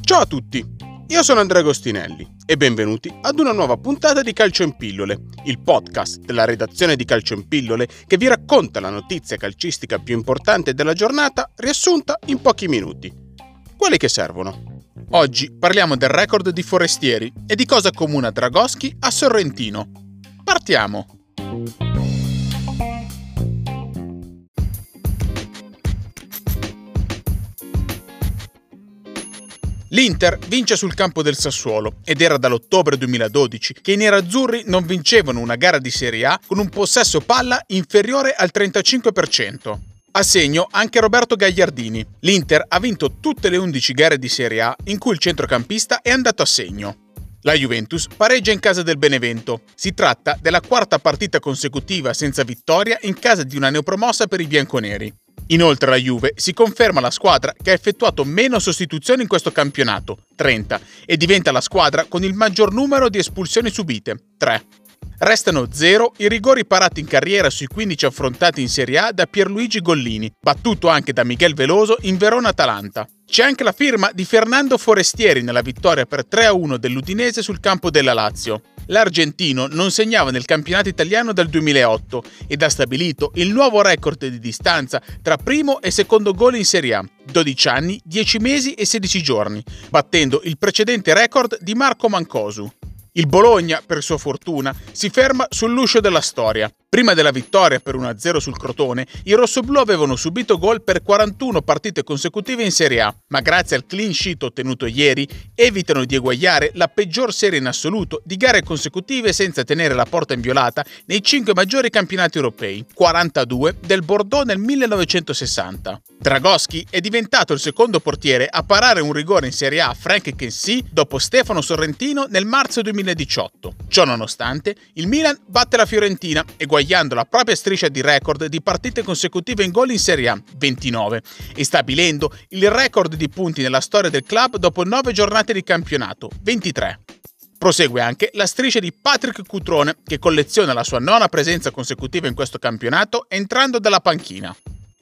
Ciao a tutti, io sono Andrea Agostinelli e benvenuti ad una nuova puntata di Calcio in Pillole, il podcast della redazione di Calcio in Pillole che vi racconta la notizia calcistica più importante della giornata riassunta in pochi minuti. Quelli che servono. Oggi parliamo del record di Forestieri e di cosa comuna Dragoschi a Sorrentino. Partiamo! L'Inter vince sul campo del Sassuolo ed era dall'ottobre 2012 che i nerazzurri non vincevano una gara di Serie A con un possesso palla inferiore al 35%. A segno anche Roberto Gagliardini. L'Inter ha vinto tutte le 11 gare di Serie A in cui il centrocampista è andato a segno. La Juventus pareggia in casa del Benevento. Si tratta della quarta partita consecutiva senza vittoria in casa di una neopromossa per i bianconeri. Inoltre la Juve si conferma la squadra che ha effettuato meno sostituzioni in questo campionato, 30, e diventa la squadra con il maggior numero di espulsioni subite, 3. Restano 0 i rigori parati in carriera sui 15 affrontati in Serie A da Pierluigi Gollini, battuto anche da Miguel Veloso in Verona-Atalanta. C'è anche la firma di Fernando Forestieri nella vittoria per 3-1 dell'Udinese sul campo della Lazio. L'argentino non segnava nel campionato italiano dal 2008 ed ha stabilito il nuovo record di distanza tra primo e secondo gol in Serie A, 12 anni, 10 mesi e 16 giorni, battendo il precedente record di Marco Mancosu. Il Bologna, per sua fortuna, si ferma sull'uscio della storia. Prima della vittoria per 1-0 sul Crotone, i rossoblù avevano subito gol per 41 partite consecutive in Serie A, ma grazie al clean sheet ottenuto ieri evitano di eguagliare la peggior serie in assoluto di gare consecutive senza tenere la porta inviolata nei 5 maggiori campionati europei, 42 del Bordeaux nel 1960. Dragoschi è diventato il secondo portiere a parare un rigore in Serie A a Frank Kensy dopo Stefano Sorrentino nel marzo 2018. Ciò nonostante, il Milan batte la Fiorentina, eguagliando la propria striscia di record di partite consecutive in gol in Serie A, 29, e stabilendo il record di punti nella storia del club dopo 9 giornate di campionato, 23. Prosegue anche la striscia di Patrick Cutrone, che colleziona la sua nona presenza consecutiva in questo campionato entrando dalla panchina.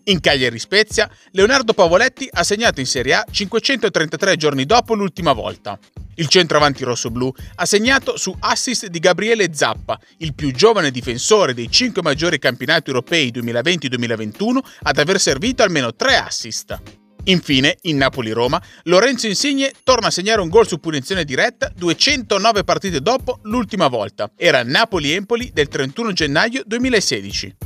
In Cagliari Spezia, Leonardo Pavoletti ha segnato in Serie A 533 giorni dopo l'ultima volta. Il centroavanti rossoblù ha segnato su assist di Gabriele Zappa, il più giovane difensore dei 5 maggiori campionati europei 2020-2021 ad aver servito almeno 3 assist. Infine, in Napoli-Roma, Lorenzo Insigne torna a segnare un gol su punizione diretta 209 partite dopo l'ultima volta. Era Napoli-Empoli del 31 gennaio 2016.